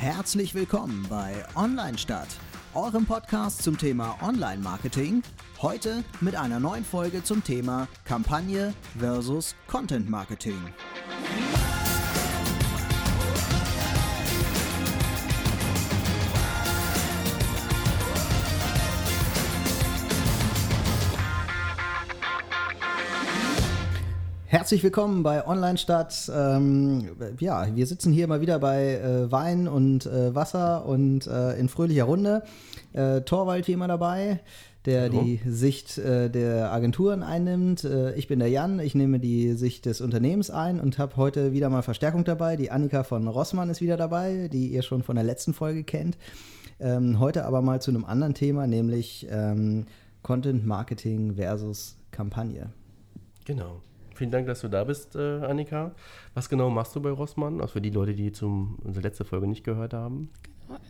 Herzlich willkommen bei Online Stadt, eurem Podcast zum Thema Online Marketing. Heute mit einer neuen Folge zum Thema Kampagne versus Content Marketing. Herzlich willkommen bei Online Stadt. Ähm, ja, wir sitzen hier mal wieder bei äh, Wein und äh, Wasser und äh, in fröhlicher Runde. Äh, Torwald wie immer dabei, der Hallo. die Sicht äh, der Agenturen einnimmt. Äh, ich bin der Jan, ich nehme die Sicht des Unternehmens ein und habe heute wieder mal Verstärkung dabei. Die Annika von Rossmann ist wieder dabei, die ihr schon von der letzten Folge kennt. Ähm, heute aber mal zu einem anderen Thema, nämlich ähm, Content Marketing versus Kampagne. Genau. Vielen Dank, dass du da bist, äh, Annika. Was genau machst du bei Rossmann? Also für die Leute, die zum, unsere letzte Folge nicht gehört haben.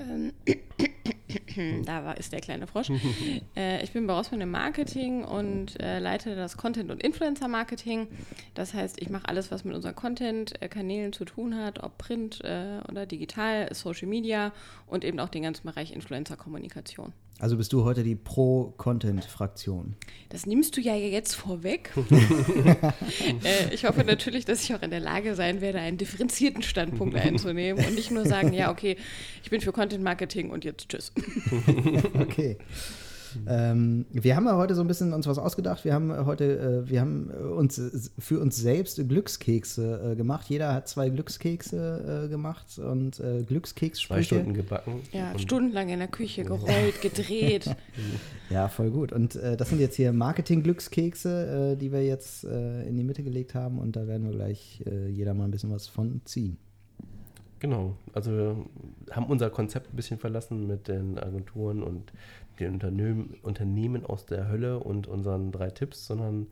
Ähm, da war, ist der kleine Frosch. äh, ich bin bei Rossmann im Marketing und äh, leite das Content- und Influencer-Marketing. Das heißt, ich mache alles, was mit unseren Content-Kanälen zu tun hat, ob Print äh, oder digital, Social Media und eben auch den ganzen Bereich Influencer-Kommunikation. Also bist du heute die Pro-Content-Fraktion. Das nimmst du ja jetzt vorweg. äh, ich hoffe natürlich, dass ich auch in der Lage sein werde, einen differenzierten Standpunkt einzunehmen und nicht nur sagen, ja, okay, ich bin für Content Marketing und jetzt tschüss. Okay. Ähm, wir haben ja heute so ein bisschen uns was ausgedacht. Wir haben heute, äh, wir haben uns äh, für uns selbst Glückskekse äh, gemacht. Jeder hat zwei Glückskekse äh, gemacht und äh, Zwei Glückskekssprüche. Stunden gebacken. Ja, Und stundenlang in der Küche gerollt, gedreht. Ja, voll gut. Und äh, das sind jetzt hier Marketing-Glückskekse, äh, die wir jetzt äh, in die Mitte gelegt haben und da werden wir gleich äh, jeder mal ein bisschen was von ziehen. Genau. Also wir haben unser Konzept ein bisschen verlassen mit den Agenturen und den Unternehmen, Unternehmen aus der Hölle und unseren drei Tipps, sondern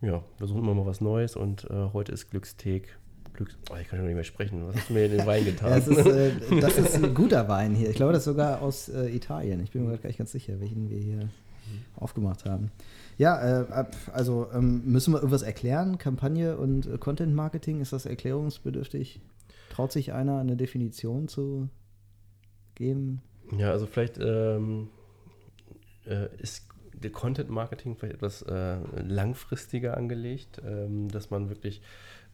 ja, wir suchen immer mal was Neues und äh, heute ist Glücksteak. Glücks oh, ich kann schon nicht mehr sprechen. Was hast du mir in den Wein getan? Ja, ist, äh, das ist ein guter Wein hier. Ich glaube, das ist sogar aus äh, Italien. Ich bin mir gerade gar nicht ganz sicher, welchen wir hier aufgemacht haben. Ja, äh, also ähm, müssen wir irgendwas erklären? Kampagne und äh, Content Marketing, ist das erklärungsbedürftig? Traut sich einer eine Definition zu geben? Ja, also vielleicht ähm, äh, ist der Content Marketing vielleicht etwas äh, langfristiger angelegt, ähm, dass man wirklich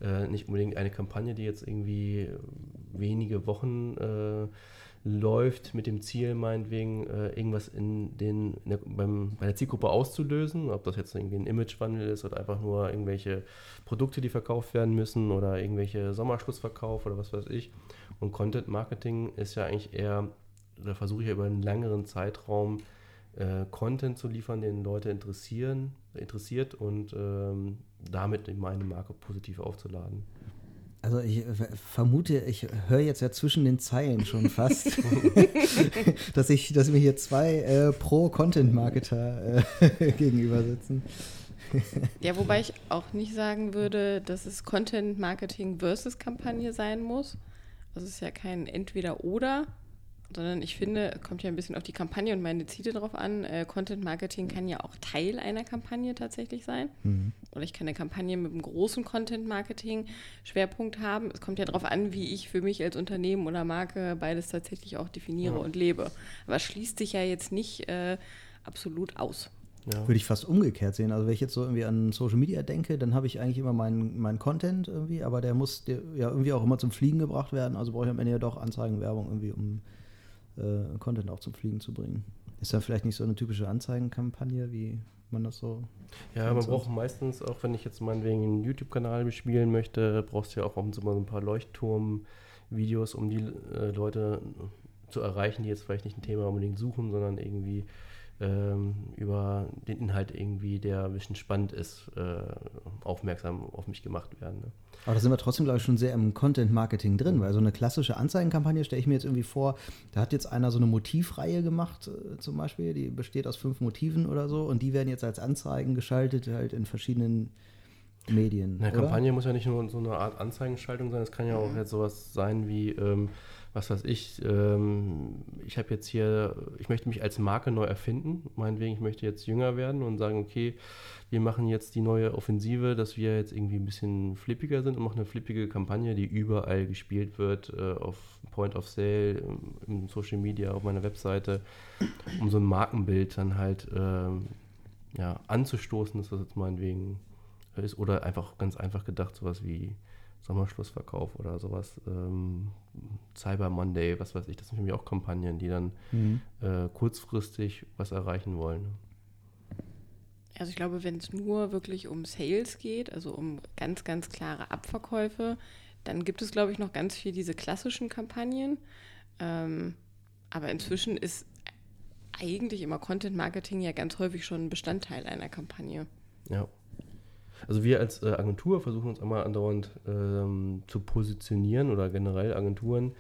äh, nicht unbedingt eine Kampagne, die jetzt irgendwie wenige Wochen äh, läuft, mit dem Ziel meinetwegen äh, irgendwas in den, in der, beim, bei der Zielgruppe auszulösen, ob das jetzt irgendwie ein Imagewandel ist oder einfach nur irgendwelche Produkte, die verkauft werden müssen oder irgendwelche Sommerschlussverkauf oder was weiß ich. Und Content Marketing ist ja eigentlich eher, da versuche ich ja über einen längeren Zeitraum äh, Content zu liefern, den Leute interessieren, interessiert und ähm, damit meine Marke positiv aufzuladen. Also ich äh, vermute, ich höre jetzt ja zwischen den Zeilen schon fast, dass, ich, dass mir hier zwei äh, Pro-Content-Marketer äh, gegenüber sitzen. Ja, wobei ich auch nicht sagen würde, dass es Content Marketing versus Kampagne sein muss. Also es ist ja kein Entweder-Oder, sondern ich finde, es kommt ja ein bisschen auf die Kampagne und meine Ziele drauf an. Äh, Content Marketing kann ja auch Teil einer Kampagne tatsächlich sein. Oder ich kann eine Kampagne mit einem großen Content Marketing Schwerpunkt haben. Es kommt ja darauf an, wie ich für mich als Unternehmen oder Marke beides tatsächlich auch definiere Ja. und lebe. Aber es schließt sich ja jetzt nicht äh, absolut aus. Ja. Würde ich fast umgekehrt sehen. Also wenn ich jetzt so irgendwie an Social Media denke, dann habe ich eigentlich immer meinen meinen Content irgendwie, aber der muss der, ja irgendwie auch immer zum Fliegen gebracht werden. Also brauche ich am Ende ja doch Anzeigenwerbung irgendwie, um äh, Content auch zum Fliegen zu bringen. Ist dann vielleicht nicht so eine typische Anzeigenkampagne, wie man das so. Ja, man braucht meistens, auch wenn ich jetzt meinetwegen einen YouTube-Kanal bespielen möchte, brauchst du ja auch ab und zu mal so ein paar Leuchtturm-Videos, um die äh, Leute zu erreichen, die jetzt vielleicht nicht ein Thema unbedingt suchen, sondern irgendwie ähm, über den Inhalt irgendwie, der ein bisschen spannend ist, äh, aufmerksam auf mich gemacht werden. Ne? Aber da sind wir trotzdem, glaube ich, schon sehr im Content-Marketing drin, weil so eine klassische Anzeigenkampagne stelle ich mir jetzt irgendwie vor, da hat jetzt einer so eine Motivreihe gemacht, äh, zum Beispiel, die besteht aus fünf Motiven oder so und die werden jetzt als Anzeigen geschaltet, halt in verschiedenen Medien. Eine? Kampagne muss ja nicht nur so eine Art Anzeigenschaltung sein, es kann ja auch jetzt sowas sein wie, ähm, was weiß ich, ähm, ich habe jetzt hier, ich möchte mich als Marke neu erfinden, meinetwegen, ich möchte jetzt jünger werden und sagen, okay, wir machen jetzt die neue Offensive, dass wir jetzt irgendwie ein bisschen flippiger sind und machen eine flippige Kampagne, die überall gespielt wird, äh, auf Point of Sale, im Social Media, auf meiner Webseite, um so ein Markenbild dann halt ähm, ja, anzustoßen, dass das jetzt meinetwegen ist. Oder einfach ganz einfach gedacht, sowas wie Sommerschlussverkauf oder sowas, ähm, Cyber Monday, was weiß ich, das sind für mich auch Kampagnen, die dann mhm. äh, kurzfristig was erreichen wollen. Also ich glaube, wenn es nur wirklich um Sales geht, also um ganz, ganz klare Abverkäufe, dann gibt es, glaube ich, noch ganz viel diese klassischen Kampagnen. Ähm, aber inzwischen ist eigentlich immer Content Marketing ja ganz häufig schon ein Bestandteil einer Kampagne. Ja. Also wir als äh, Agentur versuchen uns einmal andauernd ähm, zu positionieren oder generell Agenturen.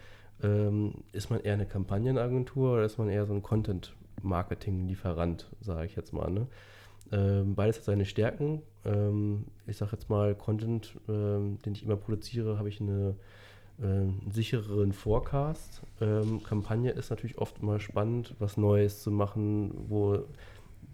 Ähm, ist man eher eine Kampagnenagentur oder ist man eher so ein Content-Marketing-Lieferant, sage ich jetzt mal. Ne? Ähm, beides hat seine Stärken. Ähm, ich sage jetzt mal, Content, ähm, den ich immer produziere, habe ich eine äh, sichereren Forecast. Ähm, Kampagne ist natürlich oft mal spannend, was Neues zu machen, wo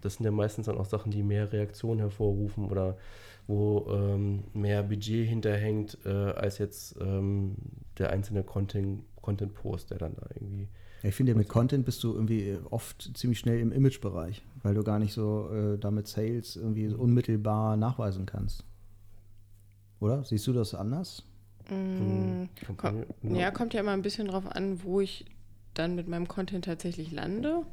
das sind ja meistens dann auch Sachen, die mehr Reaktionen hervorrufen oder wo ähm, mehr Budget hinterhängt, äh, als jetzt ähm, der einzelne Content-Post, Content der dann da irgendwie. Ja, ich finde, mit Content bist du irgendwie oft ziemlich schnell im Image-Bereich, weil du gar nicht so äh, damit Sales irgendwie unmittelbar nachweisen kannst. Oder? Siehst du das anders? Mm, komm, ja, kommt ja immer ein bisschen drauf an, wo ich dann mit meinem Content tatsächlich lande.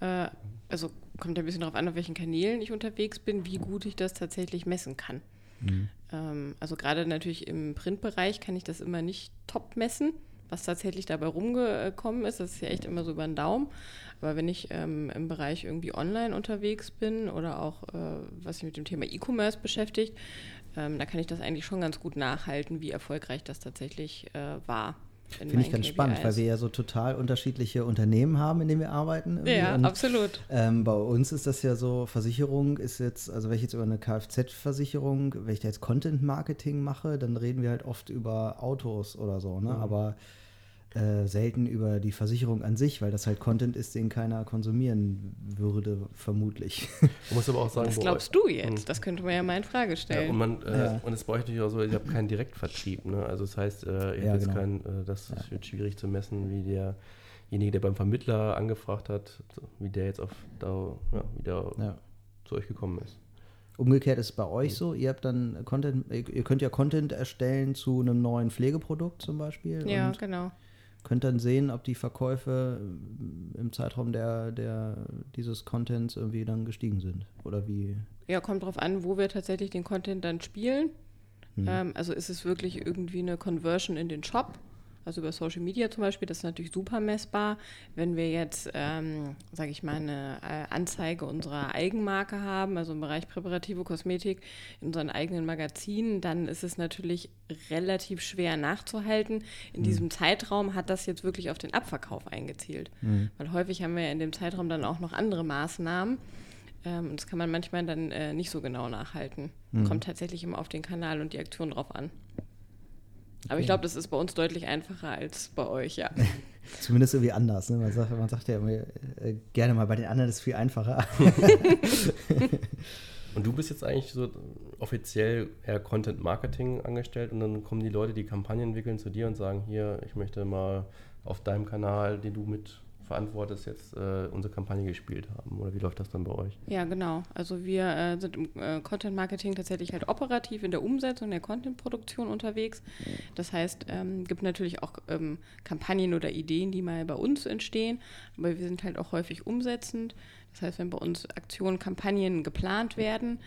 Äh, also kommt ein bisschen darauf an, auf welchen Kanälen ich unterwegs bin, wie gut ich das tatsächlich messen kann. Mhm. Ähm, also gerade natürlich im Printbereich kann ich das immer nicht top messen, was tatsächlich dabei rumgekommen ist. Das ist ja echt immer so über den Daumen. Aber wenn ich ähm, im Bereich irgendwie online unterwegs bin oder auch äh, was sich mit dem Thema E-Commerce beschäftigt, ähm, da kann ich das eigentlich schon ganz gut nachhalten, wie erfolgreich das tatsächlich äh, war. Finde ich ganz KPIs. spannend, weil wir ja so total unterschiedliche Unternehmen haben, in denen wir arbeiten. Ja, und, absolut. Ähm, bei uns ist das ja so, Versicherung ist jetzt, also wenn ich jetzt über eine Kfz-Versicherung, wenn ich da jetzt Content-Marketing mache, dann reden wir halt oft über Autos oder so, ne? Mhm. Aber äh, selten über die Versicherung an sich, weil das halt Content ist, den keiner konsumieren würde, vermutlich. Man muss aber auch sagen, das glaubst du jetzt? Hm. Das könnte man ja mal in Frage stellen. Ja, und, man, äh, ja. und es bräuchte natürlich auch so, ich habe keinen Direktvertrieb. Ne? Also das heißt, äh, ich ja, jetzt genau. kein, äh, das wird schwierig zu messen, wie derjenige, der beim Vermittler angefragt hat, wie der jetzt auf da, ja, wie der zu euch gekommen ist. Umgekehrt ist es bei euch so, ihr habt dann Content, ihr könnt ja Content erstellen zu einem neuen Pflegeprodukt zum Beispiel. Ja, genau könnt dann sehen, ob die Verkäufe äh, im Zeitraum der, der, dieses Contents irgendwie dann gestiegen sind. Oder wie? Ja, kommt drauf an, wo wir tatsächlich den Content dann spielen. Hm. Ähm, also ist es wirklich irgendwie eine Conversion in den Shop also über Social Media zum Beispiel, das ist natürlich super messbar. Wenn wir jetzt, ähm, sage ich mal, eine äh, Anzeige unserer Eigenmarke haben, also im Bereich präparative Kosmetik in unseren eigenen Magazinen, dann ist es natürlich relativ schwer nachzuhalten. In mhm. diesem Zeitraum hat das jetzt wirklich auf den Abverkauf eingezielt. Mhm. Weil häufig haben wir in dem Zeitraum dann auch noch andere Maßnahmen. Ähm, und das kann man manchmal dann äh, nicht so genau nachhalten. Mhm. Kommt tatsächlich immer auf den Kanal und die Aktion drauf an. Aber ich glaube, das ist bei uns deutlich einfacher als bei euch, ja. Zumindest irgendwie anders. Ne? Man, sagt, man sagt ja immer, äh, gerne mal, bei den anderen ist es viel einfacher. und du bist jetzt eigentlich so offiziell eher Content Marketing angestellt und dann kommen die Leute, die Kampagnen entwickeln, zu dir und sagen, hier, ich möchte mal auf deinem Kanal, den du mit verantwortest, jetzt äh, unsere Kampagne gespielt haben? Oder wie läuft das dann bei euch? Ja, genau. Also wir äh, sind im äh, Content Marketing tatsächlich halt operativ in der Umsetzung der Content-Produktion unterwegs. Das heißt, ähm, gibt natürlich auch ähm, Kampagnen oder Ideen, die mal bei uns entstehen, aber wir sind halt auch häufig umsetzend. Das heißt, wenn bei uns Aktionen, Kampagnen geplant werden,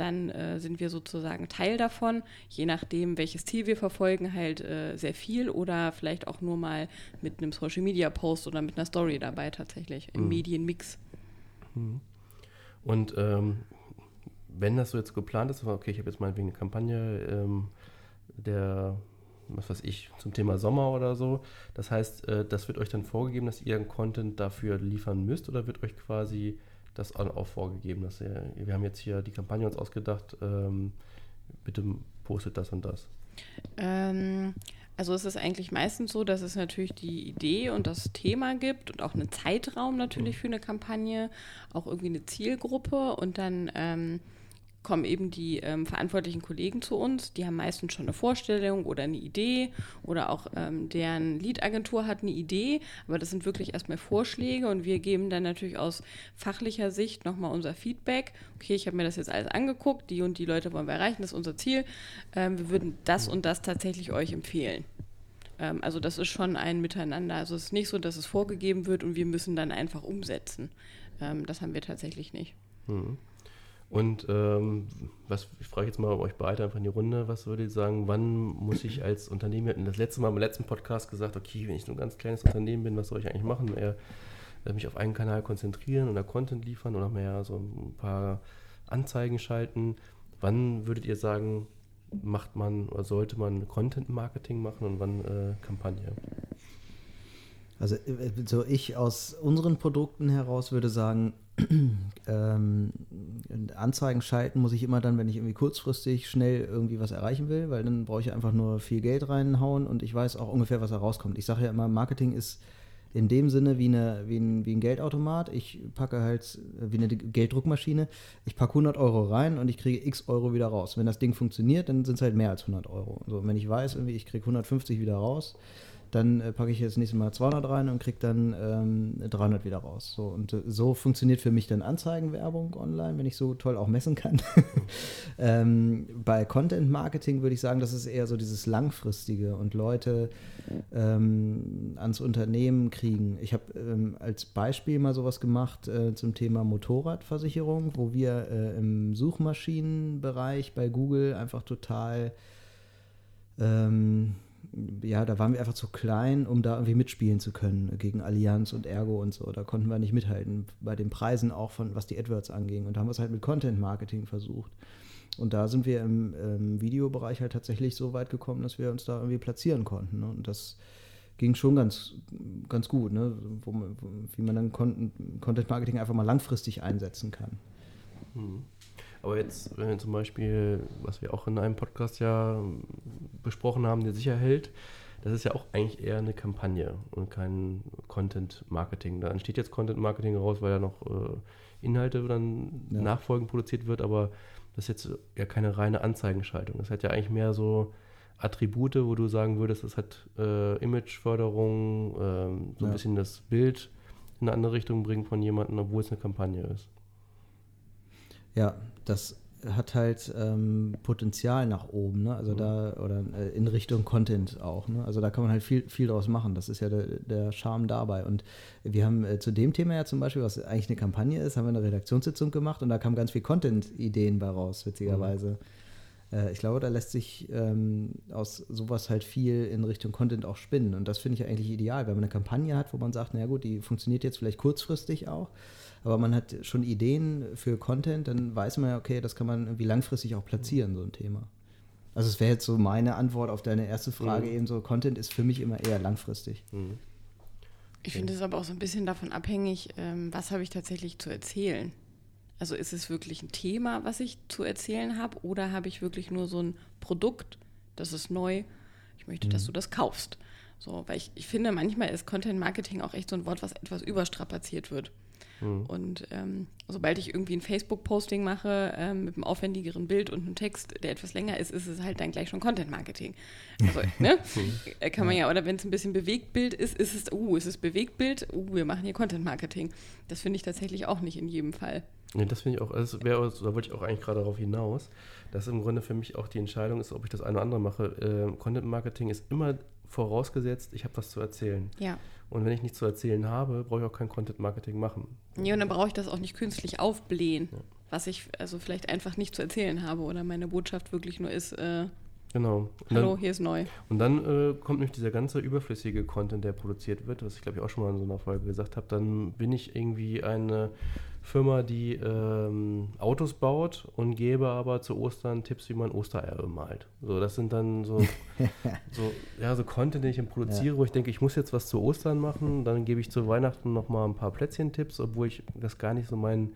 dann äh, sind wir sozusagen Teil davon, je nachdem, welches Ziel wir verfolgen, halt äh, sehr viel oder vielleicht auch nur mal mit einem Social Media Post oder mit einer Story dabei tatsächlich im mhm. Medienmix. Mhm. Und ähm, wenn das so jetzt geplant ist, okay, ich habe jetzt meinetwegen eine Kampagne, ähm, der, was weiß ich, zum Thema Sommer oder so. Das heißt, äh, das wird euch dann vorgegeben, dass ihr einen Content dafür liefern müsst oder wird euch quasi das auch vorgegeben, dass ihr, wir haben jetzt hier die Kampagne uns ausgedacht, ähm, bitte postet das und das. Ähm, Also es ist eigentlich meistens so, dass es natürlich die Idee und das Thema gibt und auch einen Zeitraum natürlich für eine Kampagne, auch irgendwie eine Zielgruppe und dann ähm, kommen eben die ähm, verantwortlichen Kollegen zu uns. Die haben meistens schon eine Vorstellung oder eine Idee oder auch ähm, deren Lead-Agentur hat eine Idee, aber das sind wirklich erstmal Vorschläge und wir geben dann natürlich aus fachlicher Sicht nochmal unser Feedback. Okay, ich habe mir das jetzt alles angeguckt, die und die Leute wollen wir erreichen, das ist unser Ziel. Ähm, wir würden das und das tatsächlich euch empfehlen. Ähm, also das ist schon ein Miteinander. Also es ist nicht so, dass es vorgegeben wird und wir müssen dann einfach umsetzen. Ähm, das haben wir tatsächlich nicht. Mhm. Und ähm, was, ich frage jetzt mal euch beide einfach in die Runde, was würdet ihr sagen, wann muss ich als Unternehmen, wir hatten das letzte Mal im letzten Podcast gesagt, okay, wenn ich so ein ganz kleines Unternehmen bin, was soll ich eigentlich machen? Eher äh, mich auf einen Kanal konzentrieren oder Content liefern oder mehr so ein paar Anzeigen schalten. Wann würdet ihr sagen, macht man oder sollte man Content Marketing machen und wann äh, Kampagne? Also äh, so ich aus unseren Produkten heraus würde sagen, ähm, Anzeigen schalten muss ich immer dann, wenn ich irgendwie kurzfristig schnell irgendwie was erreichen will, weil dann brauche ich einfach nur viel Geld reinhauen und ich weiß auch ungefähr, was da rauskommt. Ich sage ja immer, Marketing ist in dem Sinne wie, eine, wie, ein, wie ein Geldautomat. Ich packe halt wie eine Gelddruckmaschine. Ich packe 100 Euro rein und ich kriege x Euro wieder raus. Wenn das Ding funktioniert, dann sind es halt mehr als 100 Euro. So, wenn ich weiß, irgendwie, ich kriege 150 wieder raus, dann äh, packe ich jetzt nächstes Mal 200 rein und kriege dann ähm, 300 wieder raus. So, und äh, so funktioniert für mich dann Anzeigenwerbung online, wenn ich so toll auch messen kann. ähm, bei Content Marketing würde ich sagen, das ist eher so dieses langfristige und Leute ähm, ans Unternehmen kriegen. Ich habe ähm, als Beispiel mal sowas gemacht äh, zum Thema Motorradversicherung, wo wir äh, im Suchmaschinenbereich bei Google einfach total ähm, ja, da waren wir einfach zu klein, um da irgendwie mitspielen zu können gegen Allianz und Ergo und so. Da konnten wir nicht mithalten, bei den Preisen auch von, was die AdWords anging. Und da haben wir es halt mit Content Marketing versucht. Und da sind wir im, im, Videobereich halt tatsächlich so weit gekommen, dass wir uns da irgendwie platzieren konnten. Ne? Und das ging schon ganz, ganz gut, ne? Wo man, wie man dann Content Marketing einfach mal langfristig einsetzen kann. Hm. Aber jetzt, wenn zum Beispiel, was wir auch in einem Podcast ja besprochen haben, der sicher hält, das ist ja auch eigentlich eher eine Kampagne und kein Content Marketing. Da entsteht jetzt Content Marketing raus, weil ja noch äh, Inhalte dann ja. nachfolgend produziert wird, aber das ist jetzt ja keine reine Anzeigenschaltung. Das hat ja eigentlich mehr so Attribute, wo du sagen würdest, das hat äh, Imageförderung, äh, so ja. ein bisschen das Bild in eine andere Richtung bringen von jemandem, obwohl es eine Kampagne ist. Ja, das hat halt ähm, Potenzial nach oben, ne? Also mhm. da, oder äh, in Richtung Content auch, ne? Also da kann man halt viel, viel draus machen. Das ist ja der, der Charme dabei. Und wir haben äh, zu dem Thema ja zum Beispiel, was eigentlich eine Kampagne ist, haben wir eine Redaktionssitzung gemacht und da kamen ganz viele Content-Ideen bei raus, witzigerweise. Mhm. Äh, ich glaube, da lässt sich ähm, aus sowas halt viel in Richtung Content auch spinnen. Und das finde ich eigentlich ideal, wenn man eine Kampagne hat, wo man sagt, na gut, die funktioniert jetzt vielleicht kurzfristig auch aber man hat schon Ideen für Content, dann weiß man ja, okay, das kann man irgendwie langfristig auch platzieren, so ein Thema. Also es wäre jetzt so meine Antwort auf deine erste Frage mhm. eben so, Content ist für mich immer eher langfristig. Mhm. Ich finde es aber auch so ein bisschen davon abhängig, ähm, was habe ich tatsächlich zu erzählen. Also ist es wirklich ein Thema, was ich zu erzählen habe, oder habe ich wirklich nur so ein Produkt, das ist neu, ich möchte, mhm. dass du das kaufst. So, weil ich, ich finde, manchmal ist Content Marketing auch echt so ein Wort, was etwas überstrapaziert wird. Mhm. Und ähm, sobald ich irgendwie ein Facebook-Posting mache ähm, mit einem aufwendigeren Bild und einem Text, der etwas länger ist, ist es halt dann gleich schon Content-Marketing. Also, ne? Mhm. Kann man ja, oder wenn es ein bisschen Bewegtbild ist, ist es, uh, ist es Bewegtbild, uh, wir machen hier Content-Marketing. Das finde ich tatsächlich auch nicht in jedem Fall. Ja, das finde ich auch, also wär, da wollte ich auch eigentlich gerade darauf hinaus, dass im Grunde für mich auch die Entscheidung ist, ob ich das eine oder andere mache. Äh, Content Marketing ist immer vorausgesetzt, ich habe was zu erzählen. Ja. Und wenn ich nichts zu erzählen habe, brauche ich auch kein Content Marketing machen. Ja, und dann brauche ich das auch nicht künstlich aufblähen, ja. was ich also vielleicht einfach nicht zu erzählen habe oder meine Botschaft wirklich nur ist, äh, Genau. Und Hallo, dann, hier ist neu. Und dann äh, kommt nämlich dieser ganze überflüssige Content, der produziert wird, was ich glaube ich auch schon mal in so einer Folge gesagt habe. Dann bin ich irgendwie eine Firma, die ähm, Autos baut und gebe aber zu Ostern Tipps, wie man Ostereier malt. So, das sind dann so, so, ja, so Content, den ich produziere, ja. wo ich denke, ich muss jetzt was zu Ostern machen. Dann gebe ich zu Weihnachten nochmal ein paar Plätzchen-Tipps, obwohl ich das gar nicht so mein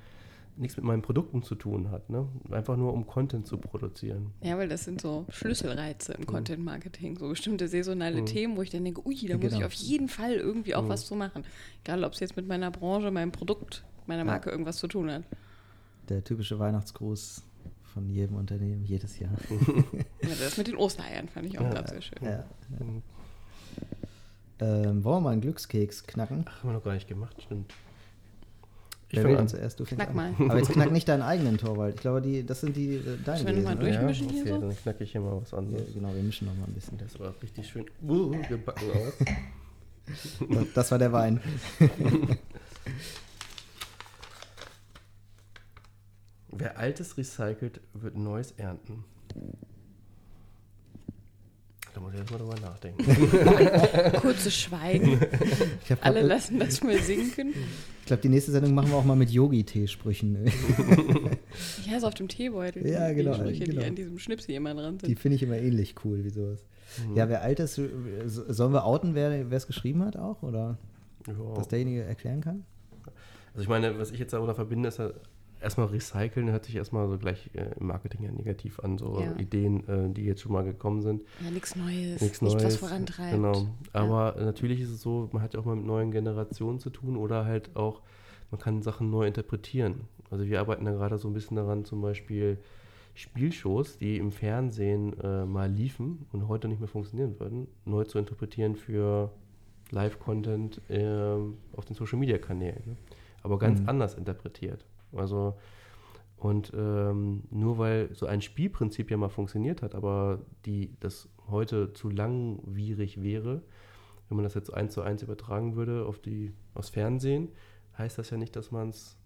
nichts mit meinen Produkten zu tun hat. Ne? Einfach nur um Content zu produzieren. Ja, weil das sind so Schlüsselreize im Mhm. Content Marketing, so bestimmte saisonale Mhm. Themen, wo ich dann denke, ui, da muss Genau. ich auf jeden Fall irgendwie auch Mhm. was zu machen. Egal, ob es jetzt mit meiner Branche, meinem Produkt, meiner Ja. Marke irgendwas zu tun hat. Der typische Weihnachtsgruß von jedem Unternehmen, jedes Jahr. Ja, das mit den Ostereiern fand ich auch Ja. gerade sehr schön. Ja. Ähm, wollen wir mal einen Glückskeks knacken? Ach, haben wir noch gar nicht gemacht, stimmt. Ich Wer will an. zuerst? Du fängst Knack an. mal. Aber jetzt knack nicht deinen eigenen Torwald. Ich glaube, die, das sind die äh, deine Sollen wir mal oder? Ja, durchmischen hier okay, so? dann knacke ich hier mal was Ja, anderes. genau, wir mischen noch mal ein bisschen. Das war richtig schön uh, gebacken aus. Das war der Wein. Wer Altes recycelt, wird Neues ernten. Da muss ich erstmal drüber nachdenken. Kurzes Schweigen. Ich, hab Alle lassen das mal sinken. ich glaube, die nächste Sendung machen wir auch mal mit Yogi-Tee-Sprüchen. Ja, so auf dem Teebeutel. Ja, die, genau, Die Sprüche, genau. die an diesem Schnipsel immer dran Die sind. finde ich immer ähnlich cool wie sowas. Ja, wer alt ist, äh, so- sollen wir outen, wer es geschrieben hat auch? Oder Ja. dass derjenige erklären kann? Also ich meine, was ich jetzt darunter verbinde, ist ja erstmal recyceln hört sich erstmal so gleich äh, im Marketing ja negativ an, so Ja. Ideen, äh, die jetzt schon mal gekommen sind. Ja, nichts Neues. Nichts nicht Neues. was vorantreibt. Genau. Aber natürlich ist es so, man hat ja auch mal mit neuen Generationen zu tun oder halt auch, man kann Sachen neu interpretieren. Also wir arbeiten da gerade so ein bisschen daran, zum Beispiel Spielshows, die im Fernsehen äh, mal liefen und heute nicht mehr funktionieren würden, neu zu interpretieren für Live-Content ähm, auf den Social-Media-Kanälen. Ne? Aber ganz Mhm. anders interpretiert. Also und ähm, nur weil so ein Spielprinzip ja mal funktioniert hat, aber die das heute zu langwierig wäre, wenn man das jetzt eins zu eins übertragen würde auf die aufs Fernsehen, heißt das ja nicht, dass man es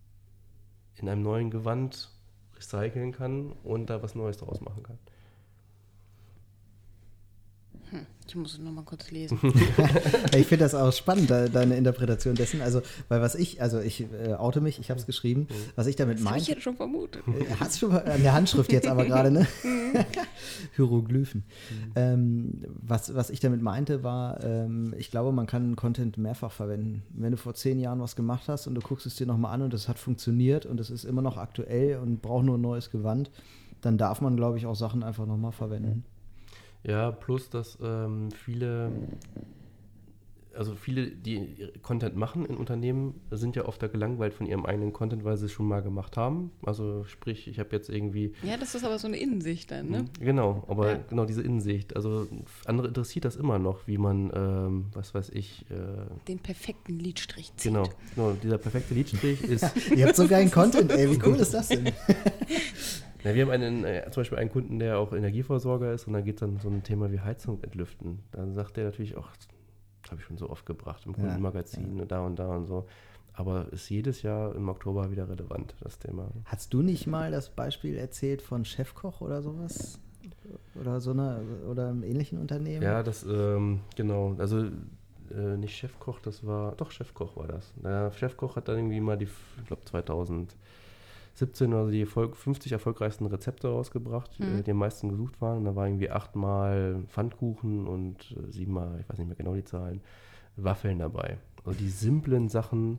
in einem neuen Gewand recyceln kann und da was Neues draus machen kann. Ich muss es nochmal kurz lesen. ich finde das auch spannend, de- deine Interpretation dessen. Also, weil was ich, also ich äh, oute mich, ich habe es geschrieben, was ich damit habe ich meinte. jetzt schon vermutet. Äh, Hast schon mal an der Handschrift jetzt aber gerade, ne? Hieroglyphen. Ähm, was, was ich damit meinte, war, ähm, ich glaube, man kann Content mehrfach verwenden. Wenn du vor zehn Jahren was gemacht hast und du guckst es dir nochmal an und es hat funktioniert und es ist immer noch aktuell und braucht nur ein neues Gewand, dann darf man, glaube ich, auch Sachen einfach nochmal verwenden. Ja, plus dass ähm, viele, also viele, die Content machen in Unternehmen, sind ja oft da gelangweilt von ihrem eigenen Content, weil sie es schon mal gemacht haben. Also sprich, ich habe jetzt irgendwie Ja, das ist aber so eine Innensicht dann, ne? Genau, aber Ja. genau diese Innensicht. Also andere interessiert das immer noch, wie man, ähm, was weiß ich, äh, Den perfekten Lidstrich zieht. genau, genau, dieser perfekte Lidstrich ist. Ihr habt so geilen Content, ey, wie cool ist das denn? Ja, wir haben einen, äh, zum Beispiel einen Kunden, der auch Energieversorger ist und da geht es dann so ein Thema wie Heizung entlüften. Dann sagt der natürlich auch, das habe ich schon so oft gebracht im Ja, Kundenmagazin und da und da und so. Aber ist jedes Jahr im Oktober wieder relevant, das Thema. Hast du nicht mal das Beispiel erzählt von Chefkoch oder sowas? Oder so einer oder einem ähnlichen Unternehmen? Ja, das, ähm, genau, also äh, nicht Chefkoch, das war, doch Chefkoch war das. Der Chefkoch hat dann irgendwie mal die, ich glaube 2017 oder so die Erfolg, 50 erfolgreichsten Rezepte rausgebracht, Mhm. äh, die am meisten gesucht waren. Und da war irgendwie achtmal Pfannkuchen und äh, siebenmal, ich weiß nicht mehr genau die Zahlen, Waffeln dabei. Also die simplen Sachen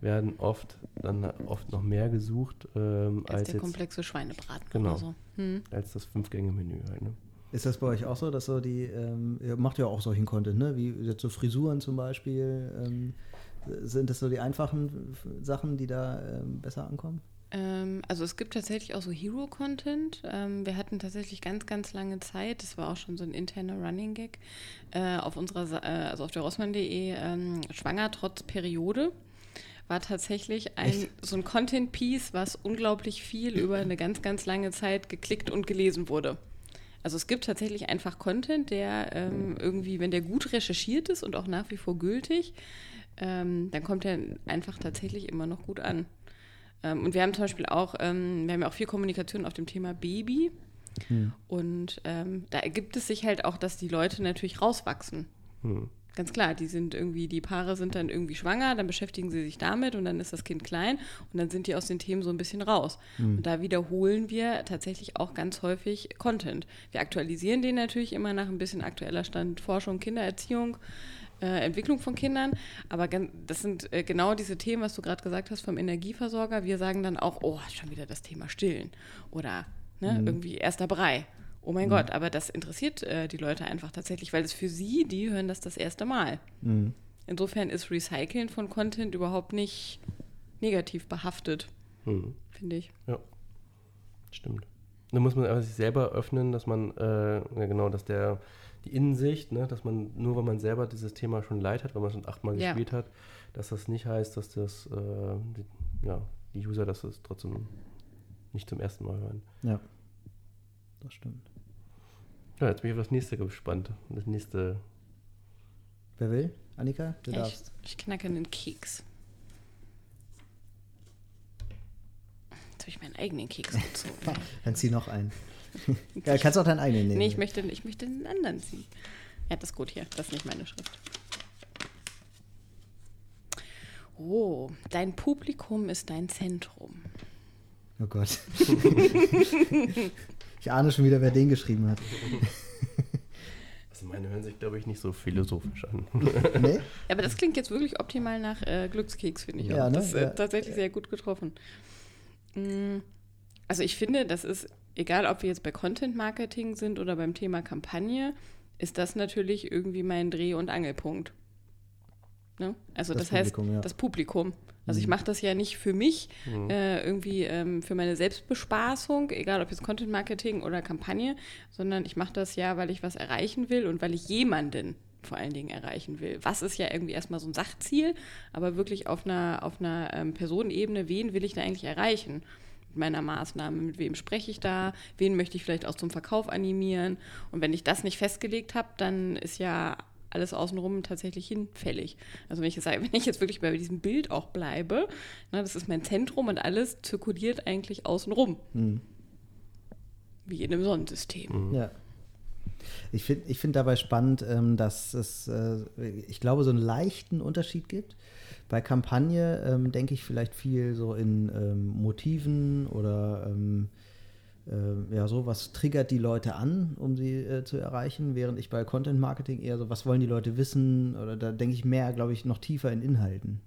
werden oft dann oft noch mehr gesucht ähm, Als als, der jetzt, komplexe Schweinebraten Genau. oder so. Hm. als das Fünf-Gänge-Menü halt. Ne? Ist das bei euch auch so, dass so die, ähm, ihr macht ja auch solchen Content, ne? Wie jetzt so Frisuren zum Beispiel. Ähm, sind das so die einfachen Sachen, die da ähm, besser ankommen? Ähm, also es gibt tatsächlich auch so Hero-Content. Ähm, wir hatten tatsächlich ganz, ganz lange Zeit, das war auch schon so ein interner Running Gag, äh, auf unserer, äh, also auf der rossmann.de, ähm, Schwanger trotz Periode war tatsächlich ein, so ein Content-Piece, was unglaublich viel über eine ganz, ganz lange Zeit geklickt und gelesen wurde. Also es gibt tatsächlich einfach Content, der ähm, irgendwie, wenn der gut recherchiert ist und auch nach wie vor gültig, ähm, dann kommt er einfach tatsächlich immer noch gut an. Ähm, und wir haben zum Beispiel auch, ähm, wir haben ja auch viel Kommunikation auf dem Thema Baby. Und ähm, da ergibt es sich halt auch, dass die Leute natürlich rauswachsen. Hm. Ganz klar, die sind irgendwie, die Paare sind dann irgendwie schwanger, dann beschäftigen sie sich damit und dann ist das Kind klein und dann sind die aus den Themen so ein bisschen raus. Und da wiederholen wir tatsächlich auch ganz häufig Content. Wir aktualisieren den natürlich immer nach ein bisschen aktueller Stand Forschung, Kindererziehung. Äh, Entwicklung von Kindern. Aber das sind äh, genau diese Themen, was du gerade gesagt hast vom Energieversorger. Wir sagen dann auch, oh, schon wieder das Thema Stillen. Oder ne, irgendwie erster Brei. Oh mein Gott, aber das interessiert äh, die Leute einfach tatsächlich, weil es für sie, die hören das das erste Mal. Mhm. Insofern ist Recyceln von Content überhaupt nicht negativ behaftet, Hm. finde ich. Ja, stimmt. Da muss man einfach sich selber öffnen, dass man, äh, ja genau, dass der, die Innensicht, ne, dass man, nur weil man selber dieses Thema schon leid hat, weil man schon achtmal Ja. gespielt hat, dass das nicht heißt, dass das, äh, die, ja, die User das ist trotzdem nicht zum ersten Mal hören. Ja, das stimmt. Ja, jetzt bin ich auf das nächste gespannt. Das nächste, Wer will? Annika, du Ja, ich, darfst. ich knacke einen Keks. Jetzt habe ich meinen eigenen Keks gezogen. Dann zieh noch einen. ja, kannst auch deinen eigenen nehmen. nee, ich möchte, ich möchte einen anderen ziehen. Ja, das ist gut hier. Das ist nicht meine Schrift. Oh, dein Publikum ist dein Zentrum. Oh Gott. ich ahne schon wieder, wer den geschrieben hat. also meine hören sich, glaube ich, nicht so philosophisch an. Nee? Ja, aber das klingt jetzt wirklich optimal nach äh, Glückskeks, finde ich. Ja, auch. ne? Das ist äh, Ja. tatsächlich sehr gut getroffen. Mm, Also ich finde, das ist, egal ob wir jetzt bei Content Marketing sind oder beim Thema Kampagne, ist das natürlich irgendwie mein Dreh- und Angelpunkt. Ne? Also Das das, heißt, Publikum, ja. das Publikum. Also ich Mhm. mache das ja nicht für mich, äh, irgendwie ähm, für meine Selbstbespaßung, egal ob jetzt Content Marketing oder Kampagne, sondern ich mache das ja, weil ich was erreichen will und weil ich jemanden vor allen Dingen erreichen will. Was ist ja irgendwie erstmal so ein Sachziel, aber wirklich auf einer, auf einer ähm, Personenebene, wen will ich da eigentlich erreichen? Mit meiner Maßnahme, mit wem spreche ich da, wen möchte ich vielleicht auch zum Verkauf animieren. Und wenn ich das nicht festgelegt habe, dann ist ja alles außenrum tatsächlich hinfällig. Also wenn ich jetzt sage, wenn ich jetzt wirklich bei diesem Bild auch bleibe, ne, das ist mein Zentrum und alles zirkuliert eigentlich außenrum. Mhm. Wie in einem Sonnensystem. Ja. Ich finde ich find dabei spannend, ähm, dass es, äh, ich glaube, so einen leichten Unterschied gibt. Bei Kampagne ähm, denke ich vielleicht viel so in ähm, Motiven oder äh, ja, so, was triggert die Leute an, um sie äh, zu erreichen, während ich bei Content Marketing eher so, was wollen die Leute wissen oder da denke ich mehr, glaube ich, noch tiefer in Inhalten.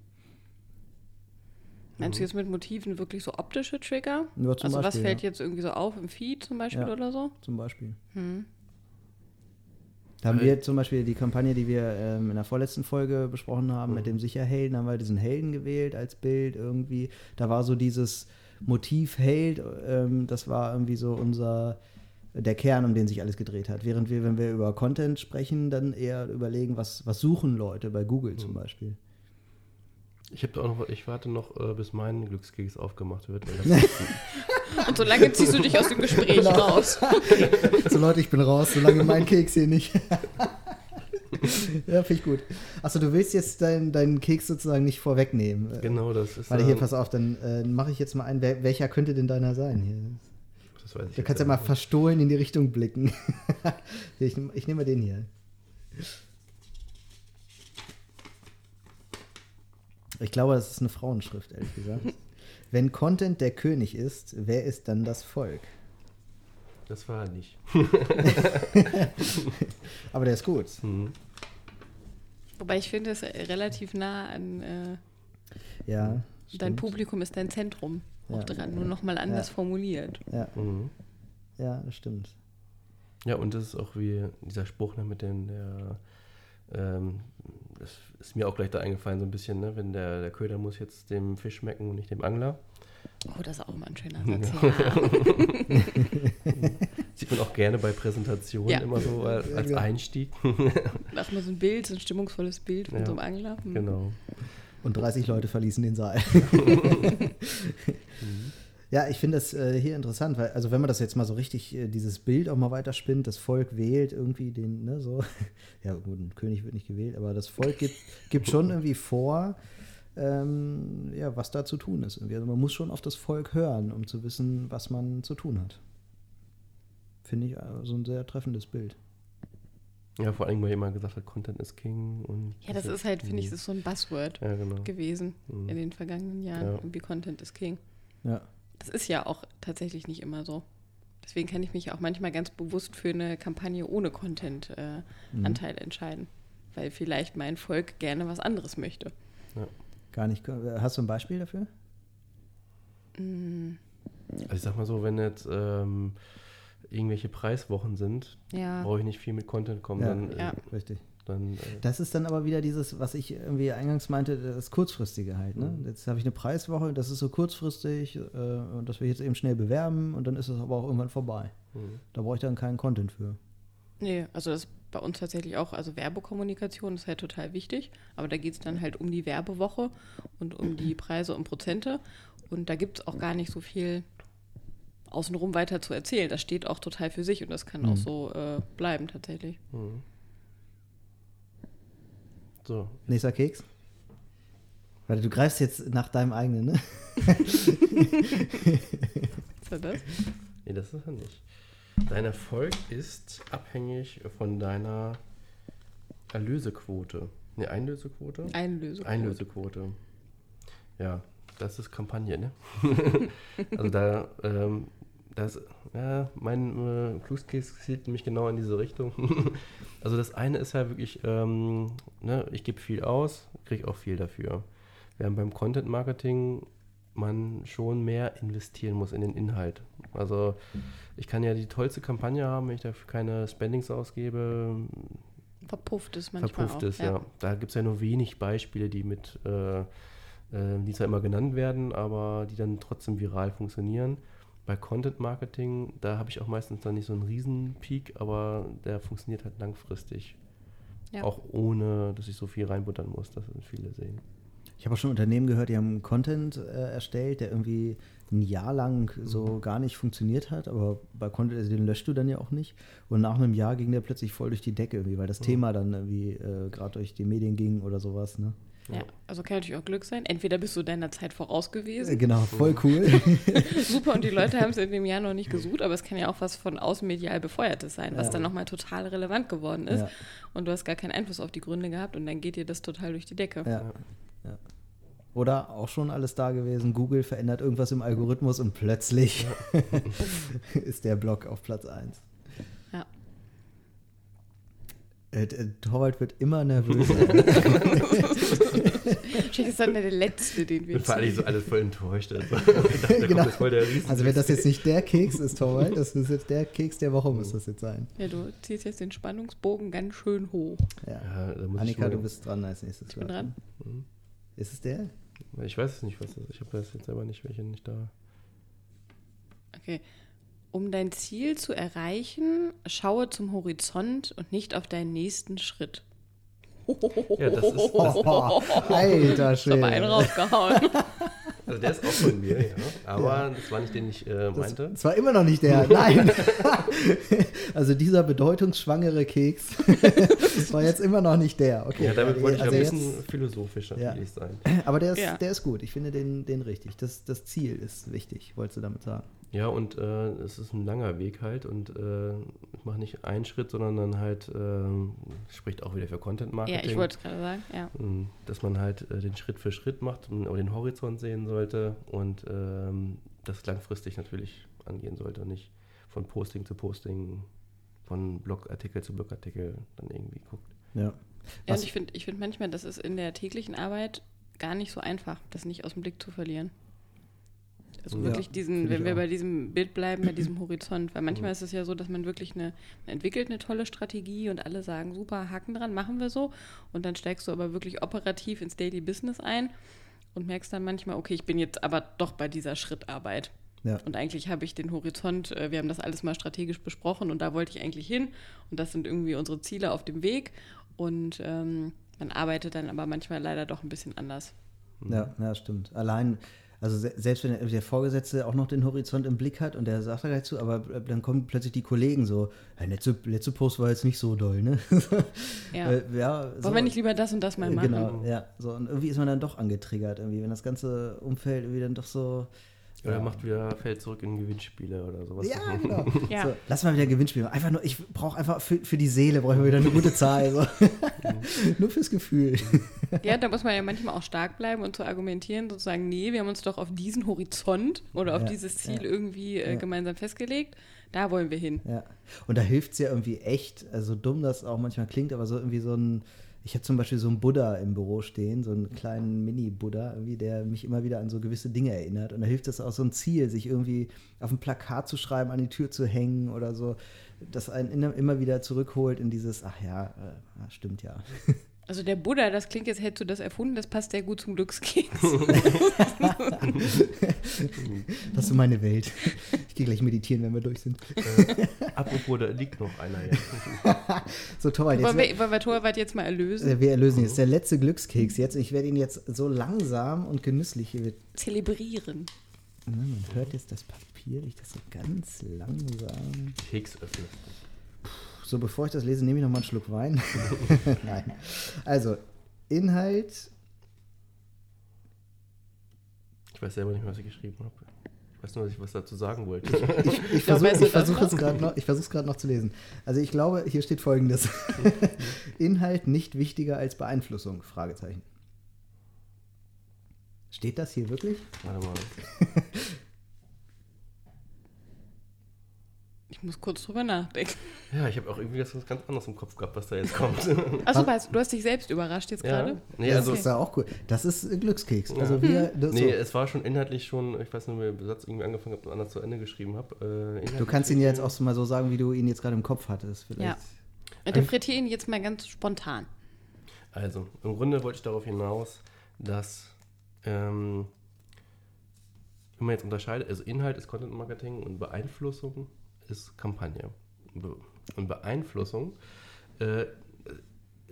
Meinst du jetzt mit Motiven wirklich so optische Trigger? Ja, also was Beispiel, fällt ja. jetzt irgendwie so auf im Feed zum Beispiel Ja. oder so? Zum Beispiel. Hm. Da haben wir zum Beispiel die Kampagne, die wir ähm, in der vorletzten Folge besprochen haben, mit dem Sicherhelden, haben wir diesen Helden gewählt als Bild irgendwie. Da war so dieses Motiv Held, ähm, das war irgendwie so unser, der Kern, um den sich alles gedreht hat. Während wir, wenn wir über Content sprechen, dann eher überlegen, was, was suchen Leute bei Google zum Beispiel. Ich, hab auch noch, ich warte noch, äh, bis mein Glückskeks aufgemacht wird. Und solange ziehst du dich aus dem Gespräch Genau. raus. So Leute, ich bin raus, solange mein Keks hier nicht. ja, finde ich gut. Achso, du willst jetzt deinen deinen Keks sozusagen nicht vorwegnehmen. genau, das ist. Warte, hier, ähm, pass auf, dann äh, mache ich jetzt mal ein. Wer, welcher könnte denn deiner sein hier? das weiß ich Du kannst ja mal verstohlen in die Richtung blicken. Ich, ich nehme mal den hier. Ich glaube, das ist eine Frauenschrift, ehrlich gesagt. Wenn Content der König ist, wer ist dann das Volk? Das war er nicht. Aber der ist gut. Mhm. Wobei ich finde, es ist relativ nah an äh, Ja. dein stimmt. Publikum ist dein Zentrum auch Ja. dran, nur nochmal anders Ja. formuliert. Ja, Mhm. ja, das stimmt. Ja, und das ist auch wie dieser Spruch ne, mit den, der, ähm, das ist mir auch gleich da eingefallen, so ein bisschen, ne, wenn der, der Köder muss jetzt dem Fisch schmecken und nicht dem Angler. Oh, das ist auch mal ein schöner Satz. Ja. Sieht man auch gerne bei Präsentationen Ja. immer so als, genau. Einstieg. Mach mal so ein Bild, so ein stimmungsvolles Bild von Ja. so einem Angler. Hm. genau. Und 30 Leute verließen den Saal. Ja, ich finde das äh, hier interessant, weil, also wenn man das jetzt mal so richtig, äh, dieses Bild auch mal weiterspinnt, das Volk wählt irgendwie den, ne, so. Ja, gut, ein König wird nicht gewählt, aber das Volk gibt, gibt schon irgendwie vor, ähm, ja, was da zu tun ist. Irgendwie. Also man muss schon auf das Volk hören, um zu wissen, was man zu tun hat. Finde ich also ein sehr treffendes Bild. Ja, vor allem, weil jemand gesagt hat, Content is King. Und Ja, das ist halt, finde ich, das ist so ein Buzzword Ja, genau. gewesen Mhm. in den vergangenen Jahren. Ja. Irgendwie Content is King. Ja. Das ist ja auch tatsächlich nicht immer so. Deswegen kann ich mich auch manchmal ganz bewusst für eine Kampagne ohne Content-Anteil Mhm. entscheiden. weil vielleicht mein Volk gerne was anderes möchte. Ja. Gar nicht. Hast du ein Beispiel dafür? Also ich sag mal so, wenn jetzt ähm, irgendwelche Preiswochen sind, Ja. brauche ich nicht viel mit Content kommen. Ja. Dann, äh, Ja. Richtig. Dann äh, Das ist dann aber wieder dieses, was ich irgendwie eingangs meinte, das Kurzfristige halt. Ne? Mhm. Jetzt habe ich eine Preiswoche, das ist so kurzfristig äh, und das will ich jetzt eben schnell bewerben und dann ist es aber auch irgendwann vorbei. mhm. Da brauche ich dann keinen Content für. Nee, also das ist bei uns tatsächlich auch, also Werbekommunikation ist halt total wichtig, aber da geht es dann halt um die Werbewoche und um die Preise und Prozente und da gibt es auch gar nicht so viel außenrum weiter zu erzählen. Das steht auch total für sich und das kann auch Mhm. so äh, bleiben tatsächlich. Mhm. So, Nächster Keks? Warte, du greifst jetzt nach deinem eigenen, ne? Ist ja das? nee, das ist er nicht. Dein Erfolg ist abhängig von deiner Erlösequote. Ne, Einlösequote? Einlösung. Einlösequote. Ja, das ist Kampagne, ne? also da, ähm, das, ja, mein äh, Pluscase zielt nämlich genau in diese Richtung. also das eine ist ja wirklich, ähm, ne, ich gebe viel aus, kriege auch viel dafür. Während beim Content Marketing man schon mehr investieren muss in den Inhalt. Also ich kann ja die tollste Kampagne haben, wenn ich dafür keine Spendings ausgebe, Verpufft ist manchmal verpufft auch. ist, ja. Da gibt es ja nur wenig Beispiele, die mit, äh, äh, die zwar immer genannt werden, aber die dann trotzdem viral funktionieren. Bei Content Marketing, da habe ich auch meistens dann nicht so einen riesen Peak, aber der funktioniert halt langfristig. Ja. Auch ohne, dass ich so viel reinbuttern muss, das viele sehen. Ich habe auch schon Unternehmen gehört, die haben Content äh, erstellt, der irgendwie ein Jahr lang so gar nicht funktioniert hat, aber bei Content, also den löscht du dann ja auch nicht. Und nach einem Jahr ging der plötzlich voll durch die Decke irgendwie, weil das Thema dann irgendwie äh, gerade durch die Medien ging oder sowas. Ne? Ja, also kann natürlich auch Glück sein. Entweder bist du deiner Zeit voraus Äh, gewesen. Genau, voll cool. Super, und die Leute haben es in dem Jahr noch nicht gesucht, aber es kann ja auch was von außen medial befeuertes sein, was Ja. dann nochmal total relevant geworden ist. Ja. Und du hast gar keinen Einfluss auf die Gründe gehabt und dann geht dir das total durch die Decke. ja. Ja. Oder auch schon alles da gewesen, Google verändert irgendwas im Algorithmus und plötzlich ist der Blog auf Platz 1. Ja. Äh, äh, Torwald wird immer nervös. Wahrscheinlich ist dann der letzte, den wir Ich bin vor allem so alles voll enttäuscht. Also, dachte, da Genau. Also wenn das jetzt nicht der Keks ist, Torwald, das ist jetzt der Keks der Woche, muss das jetzt sein. Ja, du ziehst jetzt den Spannungsbogen ganz schön hoch. Ja. Ja, da muss ich Annika, du bist dran als nächstes. Ich bin dran. Mhm. Ist es der? Ich weiß es nicht, was das ist. Ich habe das jetzt selber nicht, welche nicht da. Okay. Um dein Ziel zu erreichen, schaue zum Horizont und nicht auf deinen nächsten Schritt. Ja, das ist- das- Oh, alter Ich habe einen Schwede. rausgehauen. Also der ist auch von mir, ja. Aber das war nicht den ich äh, Das, meinte. das war immer noch nicht der. Nein. also dieser bedeutungsschwangere Keks war jetzt immer noch nicht der. Okay. Ja, damit wollte ich also ein jetzt- bisschen philosophisch Ja. natürlich sein. Aber der ist, Ja. der ist gut. Ich finde den, den richtig. Das, das Ziel ist wichtig, wolltest du damit sagen. Ja, und äh, es ist ein langer Weg halt und äh, ich mache nicht einen Schritt, sondern dann halt, ähm, spricht auch wieder für Content Marketing. Ja, ich wollte es gerade sagen, ja. Ähm, Dass man halt äh, den Schritt für Schritt macht und auch den Horizont sehen sollte und ähm, das langfristig natürlich angehen sollte und nicht von Posting zu Posting, von Blogartikel zu Blogartikel dann irgendwie guckt. Ja. Ja, und ich finde ich find manchmal, das ist in der täglichen Arbeit gar nicht so einfach, das nicht aus dem Blick zu verlieren. Also Ja, wirklich diesen, wenn wir auch. bei diesem Bild bleiben, bei diesem Horizont, weil manchmal Mhm. ist es ja so, dass man wirklich eine, man entwickelt eine tolle Strategie und alle sagen, super, Haken dran, machen wir so. Und dann steigst du aber wirklich operativ ins Daily Business ein und merkst dann manchmal, okay, ich bin jetzt aber doch bei dieser Schrittarbeit. Ja. Und eigentlich habe ich den Horizont, äh, wir haben das alles mal strategisch besprochen und da wollte ich eigentlich hin. Und das sind irgendwie unsere Ziele auf dem Weg. Und ähm, man arbeitet dann aber manchmal leider doch ein bisschen anders. Ja, ja, stimmt. Allein, also se selbst wenn der Vorgesetzte auch noch den Horizont im Blick hat und der sagt da gleich zu, aber äh, dann kommen plötzlich die Kollegen so, hey, letzte, letzte Post war jetzt nicht so doll, ne? Ja. Äh, ja so, Wollen wir nicht lieber das und das mal äh, machen? Genau, ja. So, und irgendwie ist man dann doch angetriggert, irgendwie, wenn das ganze Umfeld irgendwie dann doch so. Oder ja. macht wieder, fällt zurück in Gewinnspiele oder sowas. Ja, genau. Ja. So, lass mal wieder Gewinnspiel. machen. Einfach nur, ich brauche einfach für, für die Seele, brauche ich wieder eine gute Zahl. So. nur fürs Gefühl. Ja, da muss man ja manchmal auch stark bleiben und zu argumentieren, sozusagen, nee, wir haben uns doch auf diesen Horizont oder auf Ja, dieses Ziel ja. irgendwie äh, Ja. gemeinsam festgelegt. Da wollen wir hin. Ja. Und da hilft es ja irgendwie echt, also dumm das auch manchmal klingt, aber so irgendwie so ein, ich habe zum Beispiel so einen Buddha im Büro stehen, so einen kleinen Mini-Buddha, der mich immer wieder an so gewisse Dinge erinnert. Und da hilft es auch so ein Ziel, sich irgendwie auf ein Plakat zu schreiben, an die Tür zu hängen oder so, das einen immer wieder zurückholt in dieses, ach ja, äh, stimmt ja. Also der Buddha, das klingt jetzt, hättest du das erfunden, das passt sehr gut zum Glückskeks. das ist so meine Welt. Ich gehe gleich meditieren, wenn wir durch sind. Äh, apropos, da liegt noch einer jetzt. so Torwart, jetzt. Wollen wir, wollen wir Torwart jetzt mal erlösen? Wir erlösen jetzt. Der letzte Glückskeks jetzt. Ich werde ihn jetzt so langsam und genüsslich hier zelebrieren. Man hört jetzt das Papier, ich das so ganz langsam. Keks öffnen. So, bevor ich das lese, nehme ich noch mal einen Schluck Wein. Nein. Also, Inhalt. Ich weiß selber nicht, was ich geschrieben habe. Ich weiß nur, dass ich was dazu sagen wollte. Ich, ich, ich versuche versuch es gerade noch, noch zu lesen. Also, ich glaube, hier steht folgendes: Inhalt nicht wichtiger als Beeinflussung? Fragezeichen. Steht das hier wirklich? Warte mal. Ich muss kurz drüber nachdenken. Ja, ich habe auch irgendwie was ganz anderes im Kopf gehabt, was da jetzt kommt. Achso, du hast dich selbst überrascht jetzt gerade? Ja. Nee, das also ist ja auch cool. Das ist Glückskeks. Also ja. wir, das nee, so. es war schon inhaltlich schon, ich weiß nicht, wie der Satz irgendwie angefangen habe und anders zu Ende geschrieben habe. Äh, du kannst ihn jetzt auch so mal so sagen, wie du ihn jetzt gerade im Kopf hattest. Vielleicht. Ja. Interpretiere ihn jetzt mal ganz spontan. Also, im Grunde wollte ich darauf hinaus, dass ähm, wenn man jetzt unterscheidet, also Inhalt ist Content Marketing und Beeinflussung ist Kampagne. Und Beeinflussung äh,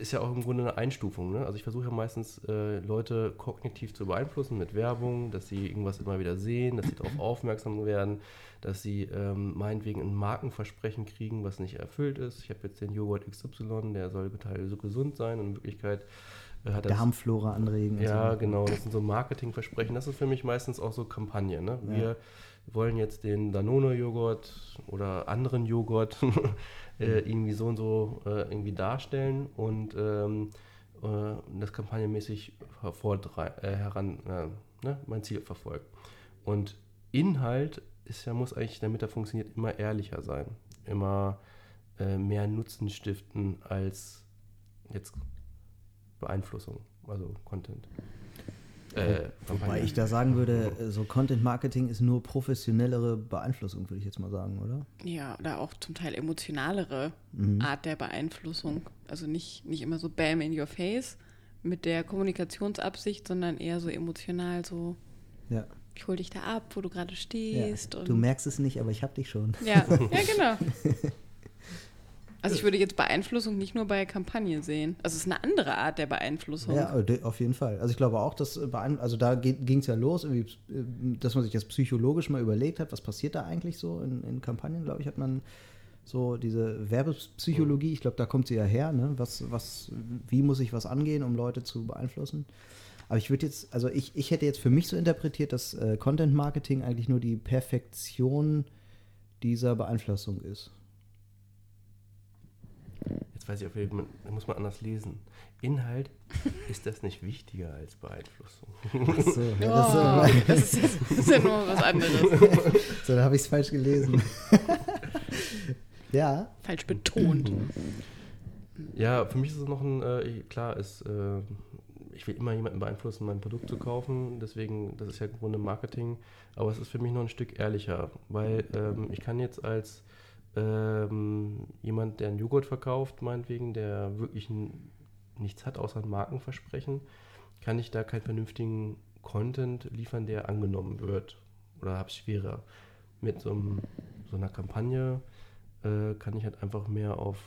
ist ja auch im Grunde eine Einstufung. Ne? Also ich versuche ja meistens äh, Leute kognitiv zu beeinflussen mit Werbung, dass sie irgendwas immer wieder sehen, dass sie darauf aufmerksam werden, dass sie ähm, meinetwegen ein Markenversprechen kriegen, was nicht erfüllt ist. Ich habe jetzt den Joghurt XY, der soll so gesund sein und in Wirklichkeit äh, hat Darmflora anregen. Ja, so. genau. Das sind so Marketingversprechen. Das ist für mich meistens auch so Kampagne. Ne? Wir ja wollen jetzt den Danone-Joghurt oder anderen Joghurt äh, irgendwie so und so äh, irgendwie darstellen und ähm, äh, das kampagnenmäßig äh, heran, äh, ne, mein Ziel verfolgt. Und Inhalt ist ja, muss eigentlich, damit er funktioniert, immer ehrlicher sein. Immer äh, mehr Nutzen stiften als jetzt Beeinflussung, also Content. Äh, Wobei ich da sagen würde, so Content Marketing ist nur professionellere Beeinflussung, würde ich jetzt mal sagen, oder? Ja, oder auch zum Teil emotionalere mhm. Art der Beeinflussung. Also nicht, nicht immer so Bam in your face mit der Kommunikationsabsicht, sondern eher so emotional so. Ja. Ich hol dich da ab, wo du gerade stehst. Ja. du merkst es nicht, aber ich hab dich schon. Ja, ja genau. Also ich würde jetzt Beeinflussung nicht nur bei Kampagne sehen. Also es ist eine andere Art der Beeinflussung. Ja, auf jeden Fall. Also ich glaube auch, dass also da ging es ja los, dass man sich das psychologisch mal überlegt hat, was passiert da eigentlich so in, in Kampagnen, glaube ich, hat man so diese Werbepsychologie, ich glaube, da kommt sie ja her, ne? Was, was, wie muss ich was angehen, um Leute zu beeinflussen? Aber ich würde jetzt, also ich, ich hätte jetzt für mich so interpretiert, dass äh, Content Marketing eigentlich nur die Perfektion dieser Beeinflussung ist. Weiß ich auf jeden Fall, muss man anders lesen. Inhalt, ist das nicht wichtiger als Beeinflussung? Ach so, ja, oh, das, ist, das, ist, ja nur was anderes. so, da habe ich es falsch gelesen. ja. Falsch betont. Ja, für mich ist es noch ein, äh, klar, ist, äh, ich will immer jemanden beeinflussen, mein Produkt zu kaufen, deswegen, das ist ja im Grunde Marketing, aber es ist für mich noch ein Stück ehrlicher, weil ähm, ich kann jetzt als ähm, jemand, der einen Joghurt verkauft, meinetwegen, der wirklich nichts hat außer ein Markenversprechen, kann ich da keinen vernünftigen Content liefern, der angenommen wird. Oder habe es schwerer. Mit so, einem, so einer Kampagne äh, kann ich halt einfach mehr auf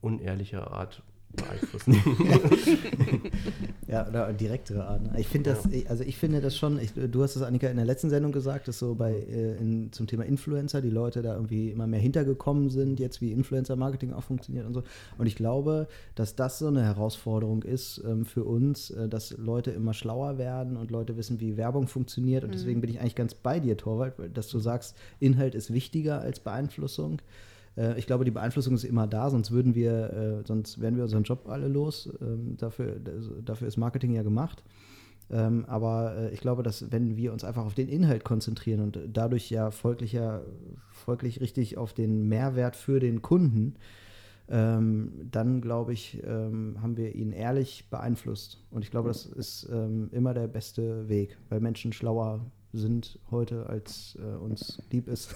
unehrliche Art beeinflussen. ja, oder direktere Art. Ich finde das, ja. also ich finde das schon, ich, du hast es, Annika, in der letzten Sendung gesagt, dass so bei äh, in, zum Thema Influencer die Leute da irgendwie immer mehr hintergekommen sind, jetzt wie Influencer-Marketing auch funktioniert und so. Und ich glaube, dass das so eine Herausforderung ist ähm, für uns, äh, dass Leute immer schlauer werden und Leute wissen, wie Werbung funktioniert. Und mhm. deswegen bin ich eigentlich ganz bei dir, Torwald, dass du sagst, Inhalt ist wichtiger als Beeinflussung. Äh, ich glaube, die Beeinflussung ist immer da, sonst würden wir, äh, sonst wären wir unseren Job alle los. Ähm, dafür, dafür ist Marketing ja gemacht. Ähm, aber äh, ich glaube, dass wenn wir uns einfach auf den Inhalt konzentrieren und dadurch ja folglich, ja, folglich richtig auf den Mehrwert für den Kunden ähm, dann glaube ich, ähm, haben wir ihn ehrlich beeinflusst. Und ich glaube, das ist ähm, immer der beste Weg, weil Menschen schlauer sind heute, als äh, uns lieb ist.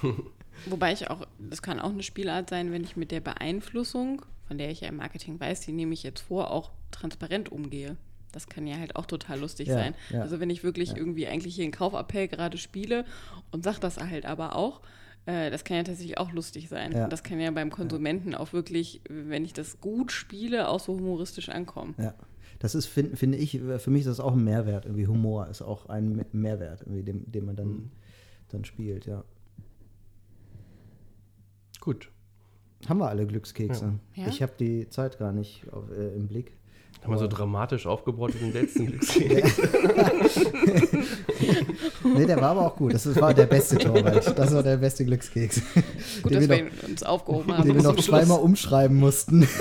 Wobei ich auch, das kann auch eine Spielart sein, wenn ich mit der Beeinflussung, von der ich ja im Marketing weiß, die nehme ich jetzt vor, auch transparent umgehe. Das kann ja halt auch total lustig Ja, sein. ja. Also wenn ich wirklich Ja. irgendwie eigentlich hier einen Kaufappell gerade spiele und sage das halt aber auch, äh, das kann ja tatsächlich auch lustig sein. Und das kann ja beim Konsumenten auch wirklich, wenn ich das gut spiele, auch so humoristisch ankommen. Ja. Das ist, finde find ich, für mich ist das auch ein Mehrwert. Irgendwie Humor ist auch ein Me- Mehrwert, irgendwie, den, den man dann, Mhm. dann spielt, ja. Gut. Haben wir alle Glückskekse? Ja. Ich habe die Zeit gar nicht auf, äh, im Blick. Haben wir so dramatisch aufgebaut wie den letzten Glückskeks. Nee, der war aber auch gut. Das war der beste Torwart. Das war der beste Glückskeks. Gut, den dass wir wir noch, ihn uns aufgehoben haben. den wir noch zweimal umschreiben mussten.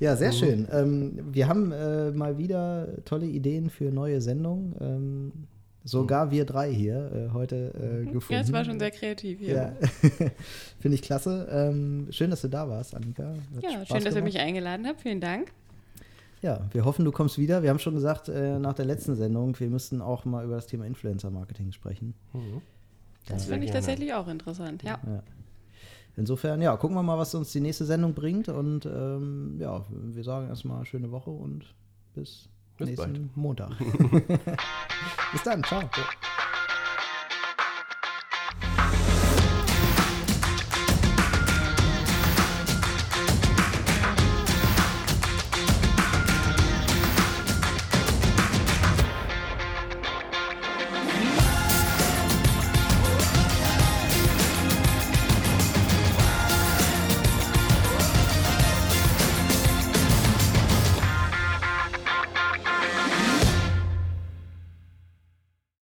ja, Mhm. sehr schön. Ähm, wir haben äh, mal wieder tolle Ideen für neue Sendungen. Ähm, sogar wir drei hier äh, heute äh, gefunden. Mhm. Ja, es war schon sehr kreativ hier. Ja, finde ich klasse. Ähm, schön, dass du da warst, Annika. Hat Ja, Spaß schön, dass ihr mich eingeladen habt. Vielen Dank. Ja, wir hoffen, du kommst wieder. Wir haben schon gesagt, äh, nach der letzten Sendung, wir müssten auch mal über das Thema Influencer-Marketing sprechen. Mhm. Das finde ich gerne. tatsächlich auch interessant. Ja. Ja. Insofern, ja, gucken wir mal, was uns die nächste Sendung bringt. Und ähm, ja, wir sagen erstmal schöne Woche und bis, Bis nächsten bald. Montag. bis dann, ciao. Ja.